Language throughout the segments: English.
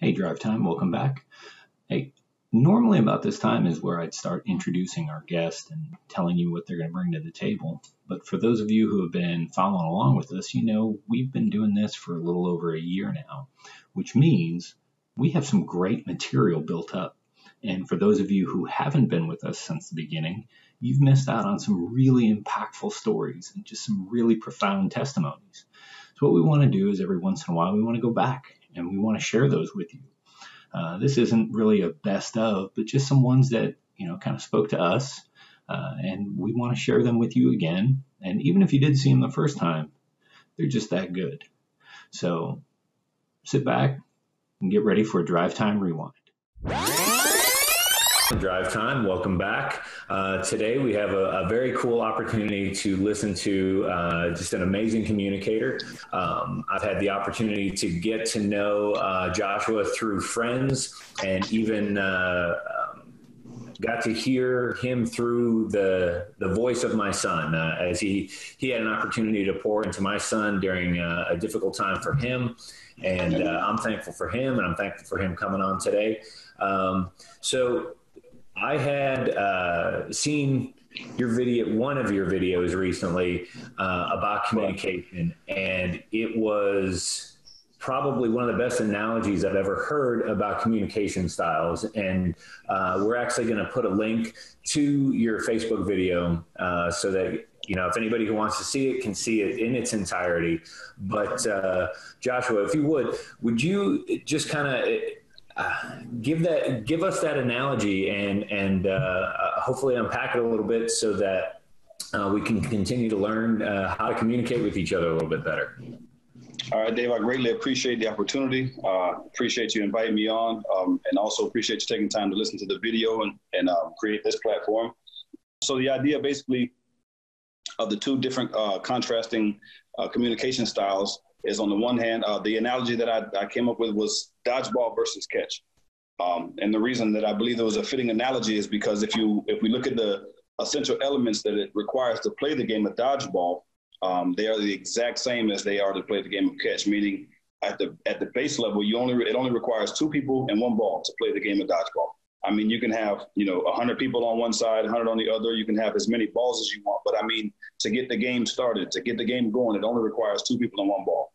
Hey, Drive Time, welcome back. Hey, normally about this time is where I'd start introducing our guest and telling you what they're going to bring to the table. But for those of you who have been following along with us, you know we've been doing this for a little over a year now, which means we have some great material built up. And for those of you who haven't been with us since the beginning, you've missed out on some really impactful stories and just some really profound testimonies. So, what we want to do is every once in a while, we want to go back and we want to share those with you. Uh, this isn't really a best of, but just some ones that you know kind of spoke to us, uh, and we want to share them with you again. And even if you did see them the first time, they're just that good. So sit back and get ready for a drive time rewind. Drive Time, welcome back. Uh, today we have a, a, very cool opportunity to listen to uh, just an amazing communicator. Um, I've had the opportunity to get to know uh, Joshua through friends and even uh, um, got to hear him through the the voice of my son uh, as he he had an opportunity to pour into my son during uh, a difficult time for him. And I'm thankful for him and I'm thankful for him coming on today. Um, so I had uh, seen your video, one of your videos recently uh, about communication, and it was probably one of the best analogies I've ever heard about communication styles. And uh, we're actually going to put a link to your Facebook video uh, so that you know if anybody who wants to see it can see it in its entirety. But uh, Joshua, if you would, would you just kind of give that give us that analogy and and uh, uh, hopefully unpack it a little bit so that uh, we can continue to learn uh, how to communicate with each other a little bit better. All right, Dave. I greatly appreciate the opportunity. Uh, appreciate you inviting me on, um, and also appreciate you taking time to listen to the video and and um, create this platform. So the idea, basically, of the two different uh, contrasting communication styles is on the one hand, uh, the analogy that I, I, came up with was dodgeball versus catch. Um, and the reason that I believe it was a fitting analogy is because if you if we look at the essential elements that it requires to play the game of dodgeball, um, they are the exact same as they are to play the game of catch. Meaning, at the at the base level, you only it only requires two people and one ball to play the game of dodgeball. I mean, you can have, you know, 100 people on one side, 100 on the other. You can have as many balls as you want. But I mean, to get the game started, to get the game going, it only requires two people and one ball.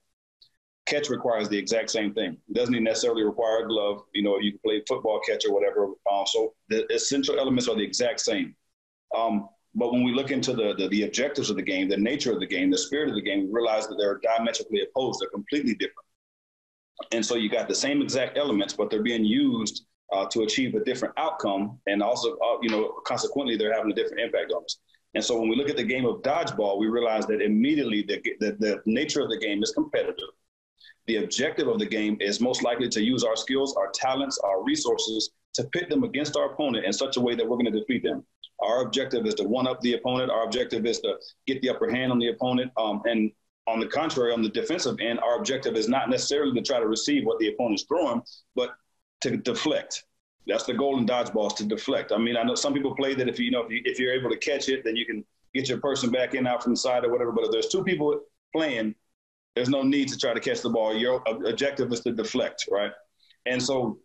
Catch requires the exact same thing. It doesn't necessarily require a glove. You know, you can play football catch or whatever. Uh, so the essential elements are the exact same. Um, but when we look into the, the, the objectives of the game, the nature of the game, the spirit of the game, we realize that they're diametrically opposed. They're completely different. And so you got the same exact elements, but they're being used uh, to achieve a different outcome, and also, uh, you know, consequently, they're having a different impact on us. And so when we look at the game of dodgeball, we realize that immediately the, the, the nature of the game is competitive. The objective of the game is most likely to use our skills, our talents, our resources to pit them against our opponent in such a way that we're going to defeat them. Our objective is to one up the opponent. Our objective is to get the upper hand on the opponent. Um, and on the contrary, on the defensive end, our objective is not necessarily to try to receive what the opponent's throwing, but to deflect. That's the goal in dodgeball is to deflect. I mean, I know some people play that if you, you know if, you, if you're able to catch it, then you can get your person back in out from the side or whatever. But if there's two people playing, there's no need to try to catch the ball. Your objective is to deflect, right? And so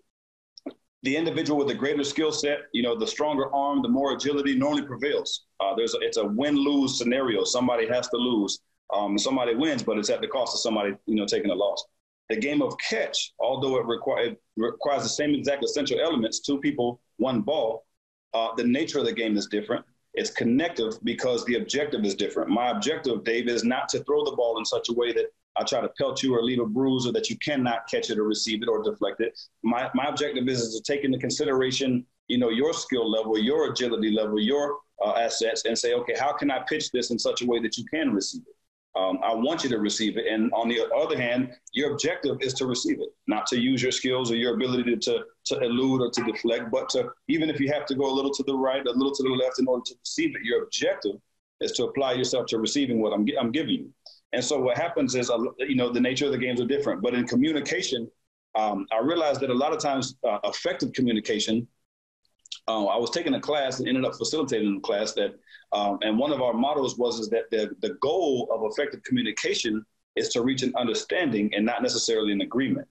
the individual with the greater skill set, you know, the stronger arm, the more agility normally prevails. Uh, there's a, it's a win-lose scenario. Somebody has to lose. Um, somebody wins, but it's at the cost of somebody, you know, taking a loss. The game of catch, although it, require, it requires the same exact essential elements, two people, one ball, uh, the nature of the game is different. It's connective because the objective is different. My objective, Dave, is not to throw the ball in such a way that I try to pelt you or leave a bruise or that you cannot catch it or receive it or deflect it. My, my objective is, is to take into consideration, you know, your skill level, your agility level, your uh, assets and say, okay, how can I pitch this in such a way that you can receive it? Um, I want you to receive it. And on the other hand, your objective is to receive it, not to use your skills or your ability to, to elude or to deflect, but to, even if you have to go a little to the right, a little to the left in order to receive it, your objective is to apply yourself to receiving what I'm, I'm giving you. And so what happens is, you know, the nature of the games are different. But in communication, um, I realized that a lot of times uh, effective communication uh, I was taking a class and ended up facilitating a class that, um, and one of our models was is that the, the goal of effective communication is to reach an understanding and not necessarily an agreement,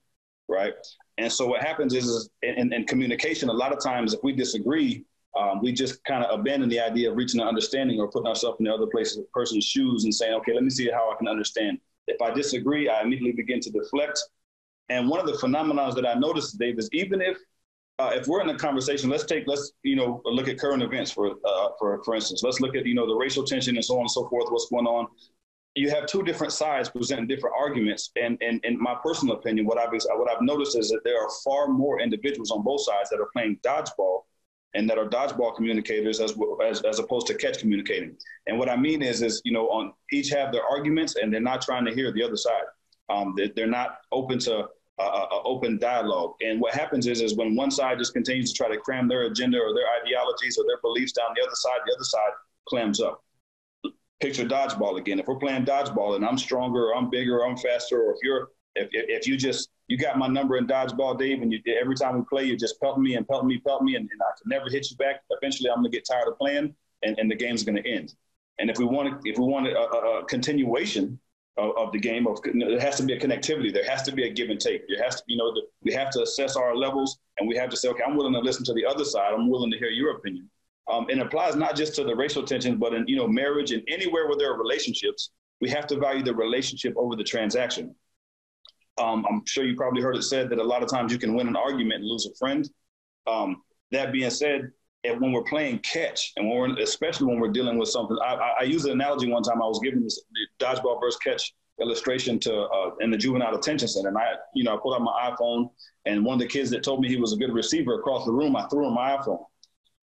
right? And so what happens is, is in, in, communication, a lot of times if we disagree, um, we just kind of abandon the idea of reaching an understanding or putting ourselves in the other places, person's shoes and saying, okay, let me see how I can understand. If I disagree, I immediately begin to deflect. And one of the phenomena that I noticed, Dave, is even if uh, if we're in a conversation, let's take let's you know look at current events for uh, for for instance. Let's look at you know the racial tension and so on and so forth. What's going on? You have two different sides presenting different arguments, and and in my personal opinion, what I've what I've noticed is that there are far more individuals on both sides that are playing dodgeball and that are dodgeball communicators as, as, as opposed to catch communicating. And what I mean is, is, you know, on each have their arguments and they're not trying to hear the other side. Um, they're, they're not open to uh, open dialogue. And what happens is, is when one side just continues to try to cram their agenda or their ideologies or their beliefs down the other side, the other side clams up. Picture dodgeball again. If we're playing dodgeball and I'm stronger or I'm bigger or I'm faster, or if you're if, if you just you got my number in dodgeball, Dave, and you every time we play, you just pelt me and pelt me, pelt me, and, and I can never hit you back. Eventually, I'm gonna get tired of playing, and, and the game's gonna end. And if we want if we want a, a, a continuation, of, of, the game. Of there has to be a connectivity. There has to be a give and take. There has to, you know, the, we have to assess our levels, and we have to say, okay, I'm willing to listen to the other side. I'm willing to hear your opinion. Um, and it applies not just to the racial tension, but in you know marriage and anywhere where there are relationships, we have to value the relationship over the transaction. Um, I'm sure you probably heard it said that a lot of times you can win an argument and lose a friend. Um, that being said, and when we're playing catch, and when we're, especially when we're dealing with something, I, I, I used an analogy one time. I was giving this dodgeball versus catch illustration to uh, in the juvenile detention center, and I, you know, I pulled out my iPhone, and one of the kids that told me he was a good receiver across the room, I threw him my iPhone,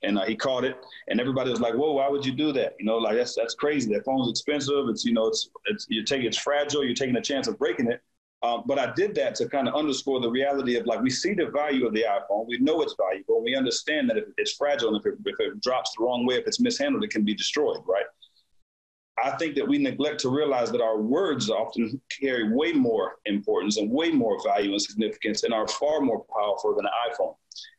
and uh, he caught it, and everybody was like, "Whoa, why would you do that?" You know, like that's that's crazy. That phone's expensive. It's you know, it's it's you're taking it's fragile. You're taking a chance of breaking it. Um, but I did that to kind of underscore the reality of like we see the value of the iPhone, we know it's valuable, and we understand that if it's fragile, and if it, if it drops the wrong way, if it's mishandled, it can be destroyed, right? I think that we neglect to realize that our words often carry way more importance and way more value and significance and are far more powerful than an iPhone.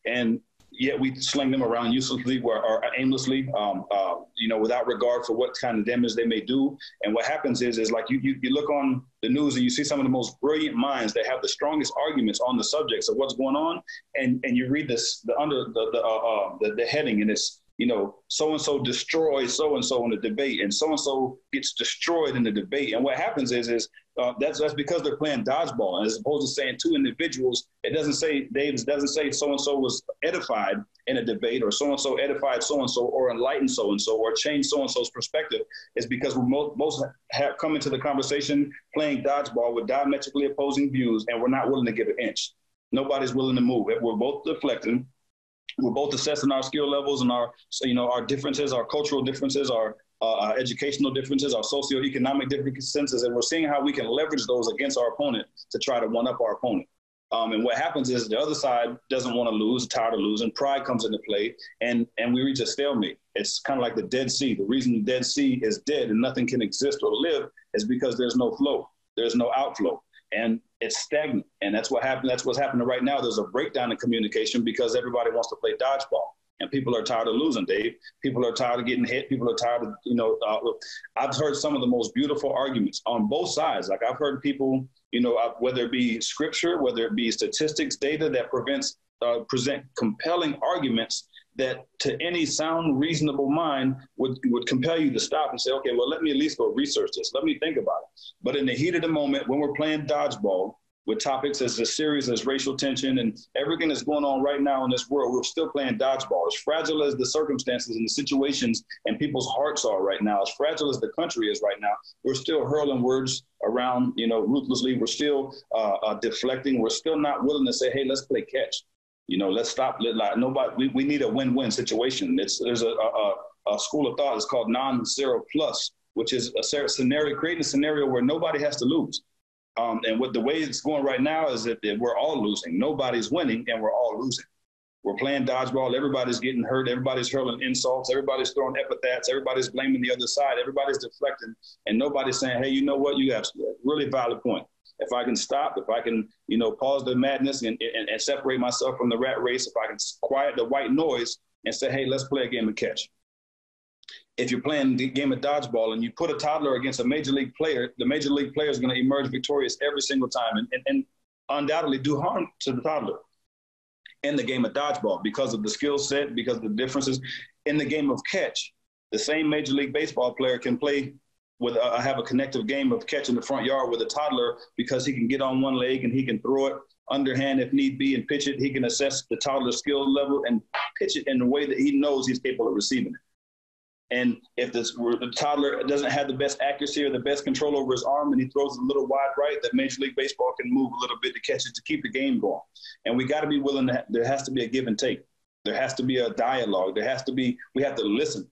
And yet we sling them around uselessly or, or aimlessly, um, uh, you know, without regard for what kind of damage they may do. And what happens is, is like you, you, you look on the news and you see some of the most brilliant minds that have the strongest arguments on the subjects of what's going on, and and you read this the under the the, uh, uh, the, the heading and it's you know, so and so destroys so and so in the debate, and so and so gets destroyed in the debate. And what happens is, is uh, that's that's because they're playing dodgeball, and as opposed to saying two individuals, it doesn't say Davis doesn't say so and so was edified in a debate, or so and so edified so and so, or enlightened so and so, or changed so and so's perspective. It's because we're most, most have come into the conversation playing dodgeball with diametrically opposing views, and we're not willing to give an inch. Nobody's willing to move. We're both deflecting we're both assessing our skill levels and our you know our differences our cultural differences our, uh, our educational differences our socioeconomic differences and we're seeing how we can leverage those against our opponent to try to one up our opponent. Um, and what happens is the other side doesn't want to lose tired of losing pride comes into play and and we reach a stalemate. It's kind of like the dead sea. The reason the dead sea is dead and nothing can exist or live is because there's no flow. There's no outflow. And it's stagnant. And that's what happened. That's what's happening right now. There's a breakdown in communication because everybody wants to play dodgeball. And people are tired of losing, Dave. People are tired of getting hit. People are tired of, you know, uh, I've heard some of the most beautiful arguments on both sides. Like I've heard people, you know, uh, whether it be scripture, whether it be statistics, data that prevents, uh, present compelling arguments that to any sound, reasonable mind would, would compel you to stop and say, okay, well, let me at least go research this. Let me think about it. But in the heat of the moment, when we're playing dodgeball with topics as serious as racial tension and everything that's going on right now in this world, we're still playing dodgeball. As fragile as the circumstances and the situations and people's hearts are right now, as fragile as the country is right now, we're still hurling words around, you know, ruthlessly. We're still uh, uh, deflecting. We're still not willing to say, hey, let's play catch. You know, let's stop. Like nobody, we, we need a win-win situation. It's there's a, a, a school of thought. It's called non-zero plus, which is a scenario creating a scenario where nobody has to lose. Um, and what the way it's going right now is that, that we're all losing. Nobody's winning, and we're all losing. We're playing dodgeball. Everybody's getting hurt. Everybody's hurling insults. Everybody's throwing epithets. Everybody's blaming the other side. Everybody's deflecting, and nobody's saying, "Hey, you know what? You have a really valid point if I can stop, if I can, you know, pause the madness and, and, and separate myself from the rat race, if I can quiet the white noise and say, hey, let's play a game of catch. If you're playing the game of dodgeball and you put a toddler against a major league player, the major league player is going to emerge victorious every single time. And, and, and undoubtedly do harm to the toddler in the game of dodgeball because of the skill set, because of the differences. In the game of catch, the same Major League Baseball player can play with uh, have a connective game of catch in the front yard with a toddler because he can get on one leg and he can throw it underhand if need be and pitch it. He can assess the toddler's skill level and pitch it in a way that he knows he's capable of receiving it. And if this, the toddler doesn't have the best accuracy or the best control over his arm and he throws a little wide right, that Major League Baseball can move a little bit to catch it to keep the game going. And we got to be willing to, there has to be a give and take. There has to be a dialogue. There has to be, we have to listen.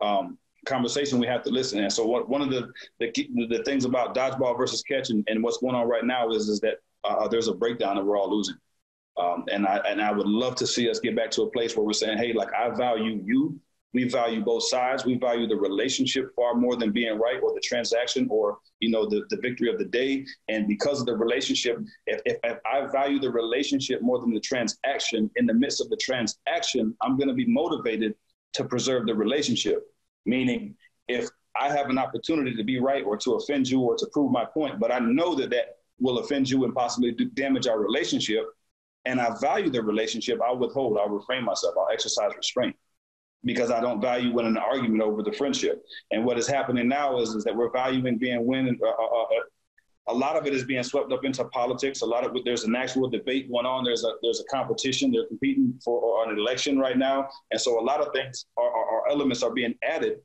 Um, conversation, we have to listen. And so what, one of the, the, the things about dodgeball versus catch and, and what's going on right now is, is that uh, there's a breakdown and we're all losing. Um, and I and I would love to see us get back to a place where we're saying, hey, like I value you we value both sides. We value the relationship far more than being right or the transaction or, you know, the, the victory of the day. And because of the relationship, if, if, if I value the relationship more than the transaction, in the midst of the transaction, I'm going to be motivated to preserve the relationship. Meaning, if I have an opportunity to be right or to offend you or to prove my point, but I know that that will offend you and possibly damage our relationship, and I value the relationship, I'll withhold, I'll refrain myself, I'll exercise restraint because I don't value winning an argument over the friendship. And what is happening now is, is that we're valuing being winning. Uh, uh, uh, a lot of it is being swept up into politics. A lot of there's an actual debate going on. There's a there's a competition. They're competing for an election right now, and so a lot of things are, are, are elements are being added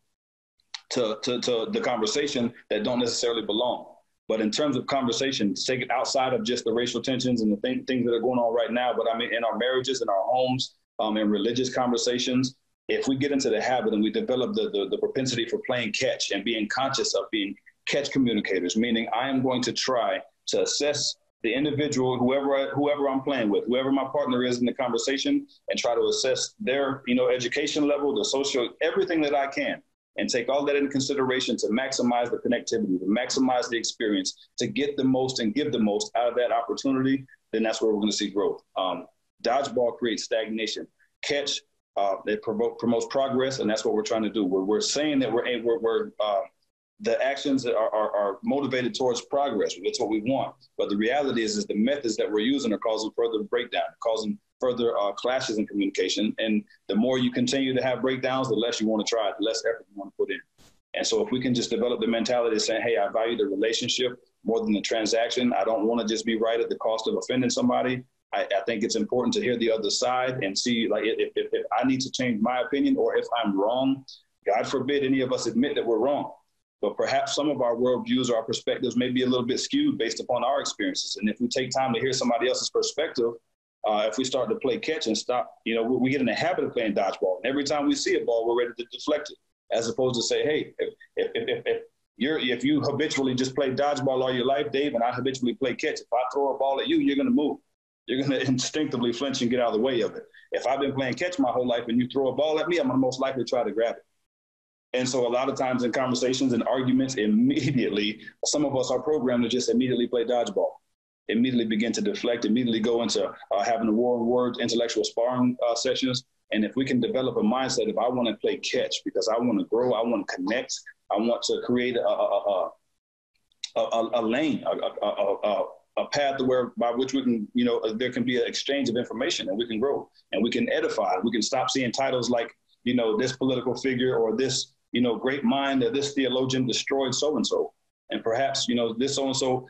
to, to to the conversation that don't necessarily belong. But in terms of conversation, take it outside of just the racial tensions and the thing, things that are going on right now. But I mean, in our marriages, in our homes, um, in religious conversations, if we get into the habit and we develop the, the, the propensity for playing catch and being conscious of being catch communicators, meaning I am going to try to assess the individual, whoever I, whoever I'm playing with, whoever my partner is in the conversation, and try to assess their you know education level, the social, everything that I can, and take all that into consideration to maximize the connectivity, to maximize the experience, to get the most and give the most out of that opportunity. Then that's where we're going to see growth. Um, dodgeball creates stagnation. Catch uh, it promote, promotes progress, and that's what we're trying to do. We're, we're saying that we're, we're, we're uh, the actions are, are, are, motivated towards progress. That's what we want. But the reality is, is the methods that we're using are causing further breakdown, causing further uh, clashes in communication. And the more you continue to have breakdowns, the less you want to try, the less effort you want to put in. And so if we can just develop the mentality of saying, hey, I value the relationship more than the transaction. I don't want to just be right at the cost of offending somebody. I, I, think it's important to hear the other side and see like if, if, if I need to change my opinion or if I'm wrong. God forbid any of us admit that we're wrong. But perhaps some of our worldviews or our perspectives may be a little bit skewed based upon our experiences. And if we take time to hear somebody else's perspective, uh, if we start to play catch and stop, you know, we, we, get in the habit of playing dodgeball. And every time we see a ball, we're ready to deflect it, as opposed to say, hey, if, if, if, if you're if you habitually just play dodgeball all your life, Dave, and I habitually play catch, if I throw a ball at you, you're going to move you're going to instinctively flinch and get out of the way of it. If I've been playing catch my whole life and you throw a ball at me, I'm going to most likely try to grab it. And so a lot of times in conversations and arguments, immediately, some of us are programmed to just immediately play dodgeball, immediately begin to deflect, immediately go into uh, having a war of words, intellectual sparring uh, sessions. And if we can develop a mindset, if I want to play catch because I want to grow, I want to connect, I want to create a, a, a, a, a lane, a, a, a, a path where by which we can, you know, there can be an exchange of information and we can grow and we can edify. We can stop seeing titles like, you know, this political figure or this, you know, great mind that this theologian destroyed so and so. And perhaps, you know, this so and so,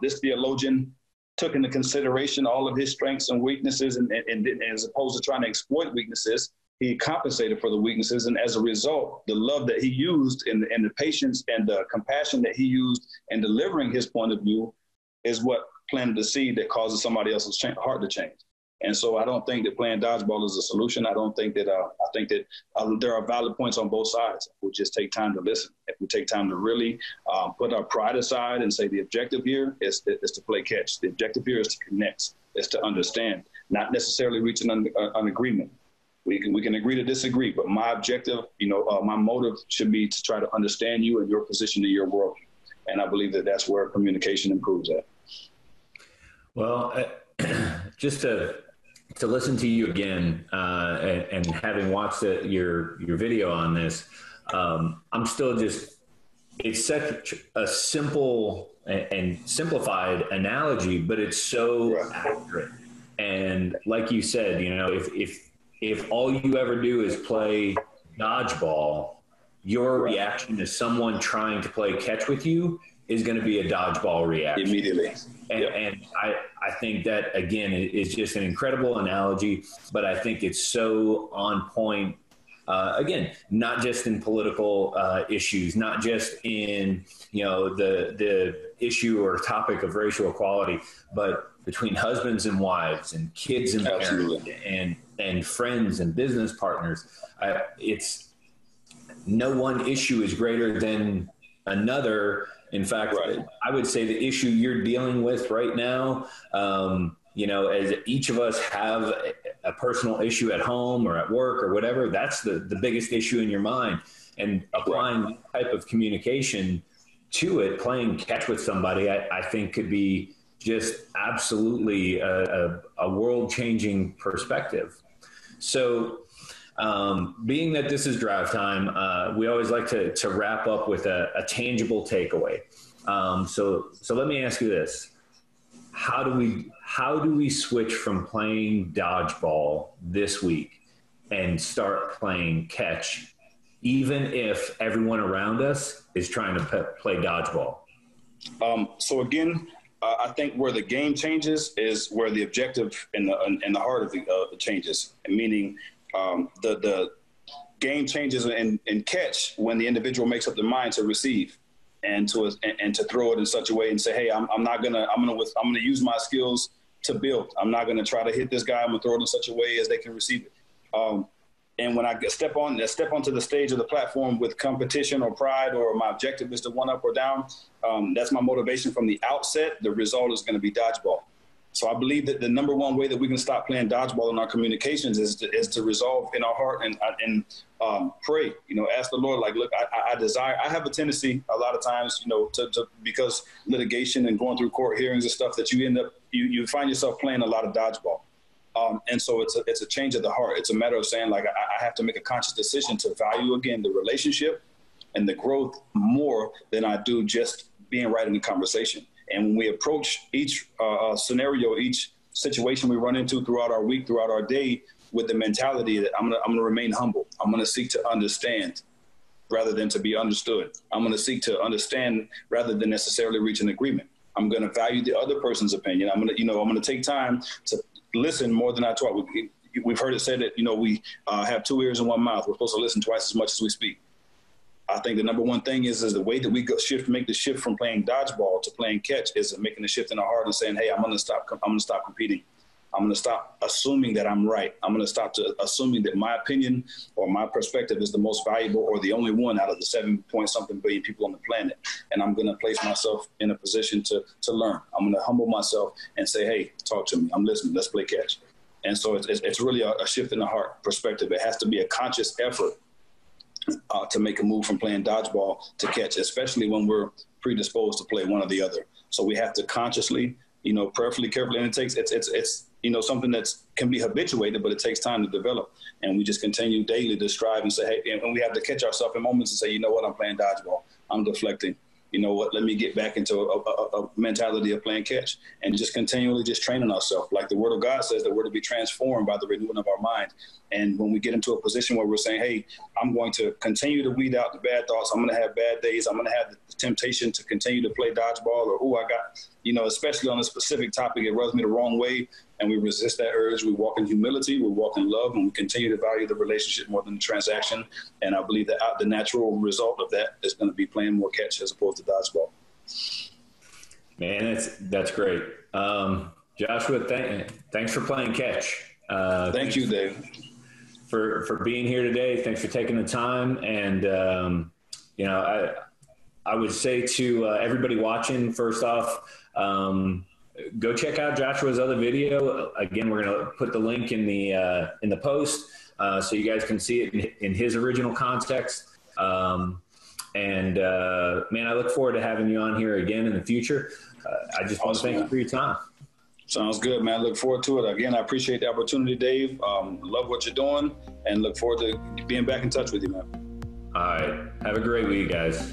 this theologian took into consideration all of his strengths and weaknesses, and, and, and, as opposed to trying to exploit weaknesses, he compensated for the weaknesses. And as a result, the love that he used and, and the patience and the compassion that he used in delivering his point of view is what planted the seed that causes somebody else's heart to change. And so I don't think that playing dodgeball is a solution. I don't think that, uh, I think that uh, there are valid points on both sides. We just take time to listen, if we take time to really um, put our pride aside and say the objective here is, is to play catch. The objective here is to connect, is to understand, not necessarily reach an, uh, an agreement. We can, we can agree to disagree, but my objective, you know, uh, my motive should be to try to understand you and your position in your world. And I believe that that's where communication improves at. Well, uh, just to to listen to you again uh, and, and, having watched the, your your video on this, um, I'm still just it's such a simple and simplified analogy, but it's so right. accurate. And like you said, you know, if if if all you ever do is play dodgeball, your right. reaction to someone trying to play catch with you is going to be a dodgeball reaction immediately. And, yep. and I, I think that again is just an incredible analogy, but I think it's so on point. Uh, again, not just in political uh, issues, not just in you know the the issue or topic of racial equality, but between husbands and wives and kids and parents and and friends and business partners. I, it's no one issue is greater than another. In fact, right. I would say the issue you're dealing with right now, um, you know, as each of us have a, personal issue at home or at work or whatever, that's the, the biggest issue in your mind. And applying right. type of communication to it, playing catch with somebody, I, I think could be just absolutely a, a, a world changing perspective. So, um, being that this is drive time, uh, we always like to, to wrap up with a, a tangible takeaway. Um, so, so let me ask you this: How do we how do we switch from playing dodgeball this week and start playing catch, even if everyone around us is trying to play dodgeball? Um, so again, uh, I think where the game changes is where the objective and the and the heart of the uh, changes, meaning um, the the game changes in catch when the individual makes up their mind to receive and to and, and, to throw it in such a way and say, hey, I'm, I'm not gonna I'm gonna I'm gonna use my skills to build. I'm not gonna try to hit this guy. I'm gonna throw it in such a way as they can receive it. Um, and when I step on step onto the stage of the platform with competition or pride, or my objective is to one up or down, um, that's my motivation from the outset. The result is going to be dodgeball. So I believe that the number one way that we can stop playing dodgeball in our communications is to, is to resolve in our heart and and um, pray. You know, ask the Lord, like, look, I, I, desire. I have a tendency a lot of times, you know, to, to because litigation and going through court hearings and stuff that you end up you you find yourself playing a lot of dodgeball. Um, and so it's a, it's a change of the heart. It's a matter of saying, like, I, I have to make a conscious decision to value again the relationship and the growth more than I do just being right in the conversation. And when we approach each uh, uh, scenario, each situation we run into throughout our week, throughout our day, with the mentality that I'm gonna, I'm gonna remain humble. I'm gonna seek to understand rather than to be understood. I'm gonna seek to understand rather than necessarily reach an agreement. I'm gonna value the other person's opinion. I'm gonna, you know, I'm gonna take time to listen more than I talk. We, have heard it said that you know we uh, have two ears and one mouth. We're supposed to listen twice as much as we speak. I think the number one thing is is the way that we go shift, make the shift from playing dodgeball to playing catch is making the shift in our heart and saying, "Hey, I'm going to stop. I'm going to stop competing. I'm going to stop assuming that I'm right. I'm going to stop to assuming that my opinion or my perspective is the most valuable or the only one out of the seven point something billion people on the planet. And I'm going to place myself in a position to to learn. I'm going to humble myself and say, hey, talk to me. I'm listening. Let's play catch. And so it's, it's really a, a shift in the heart perspective. It has to be a conscious effort uh, to make a move from playing dodgeball to catch, especially when we're predisposed to play one or the other. So we have to consciously, you know, prayerfully, carefully, and it takes it's it's it's you know, something that can be habituated, but it takes time to develop. And we just continue daily to strive and say, hey, and we have to catch ourselves in moments and say, you know what, I'm playing dodgeball. I'm deflecting. You know what, let me get back into a, a, a mentality of playing catch and just continually just training ourselves. Like the word of God says that we're to be transformed by the renewing of our mind. And when we get into a position where we're saying, hey, I'm going to continue to weed out the bad thoughts. I'm going to have bad days. I'm going to have the temptation to continue to play dodgeball or, oh, I got, you know, especially on a specific topic, it rubs me the wrong way and we resist that urge. We walk in humility, we walk in love, and we continue to value the relationship more than the transaction. And I believe that the natural result of that is going to be playing more catch as opposed to dodgeball. Man, that's that's great. Um, Joshua, th- thanks for playing catch. Uh, Thank you, Dave, for for being here today. Thanks for taking the time. And um, you know, I I would say to uh, everybody watching, first off. Um, go check out Joshua's other video. Again, we're to put the link in the uh, in the post uh, so you guys can see it in, in his original context. Um, and uh, man, I look forward to having you on here again in the future. Uh, I just awesome, want to thank you for your time. Sounds good, man. Look forward to it. Again, I appreciate the opportunity, Dave. Um, love what you're doing, and look forward to being back in touch with you, man. All right. Have a great week, guys.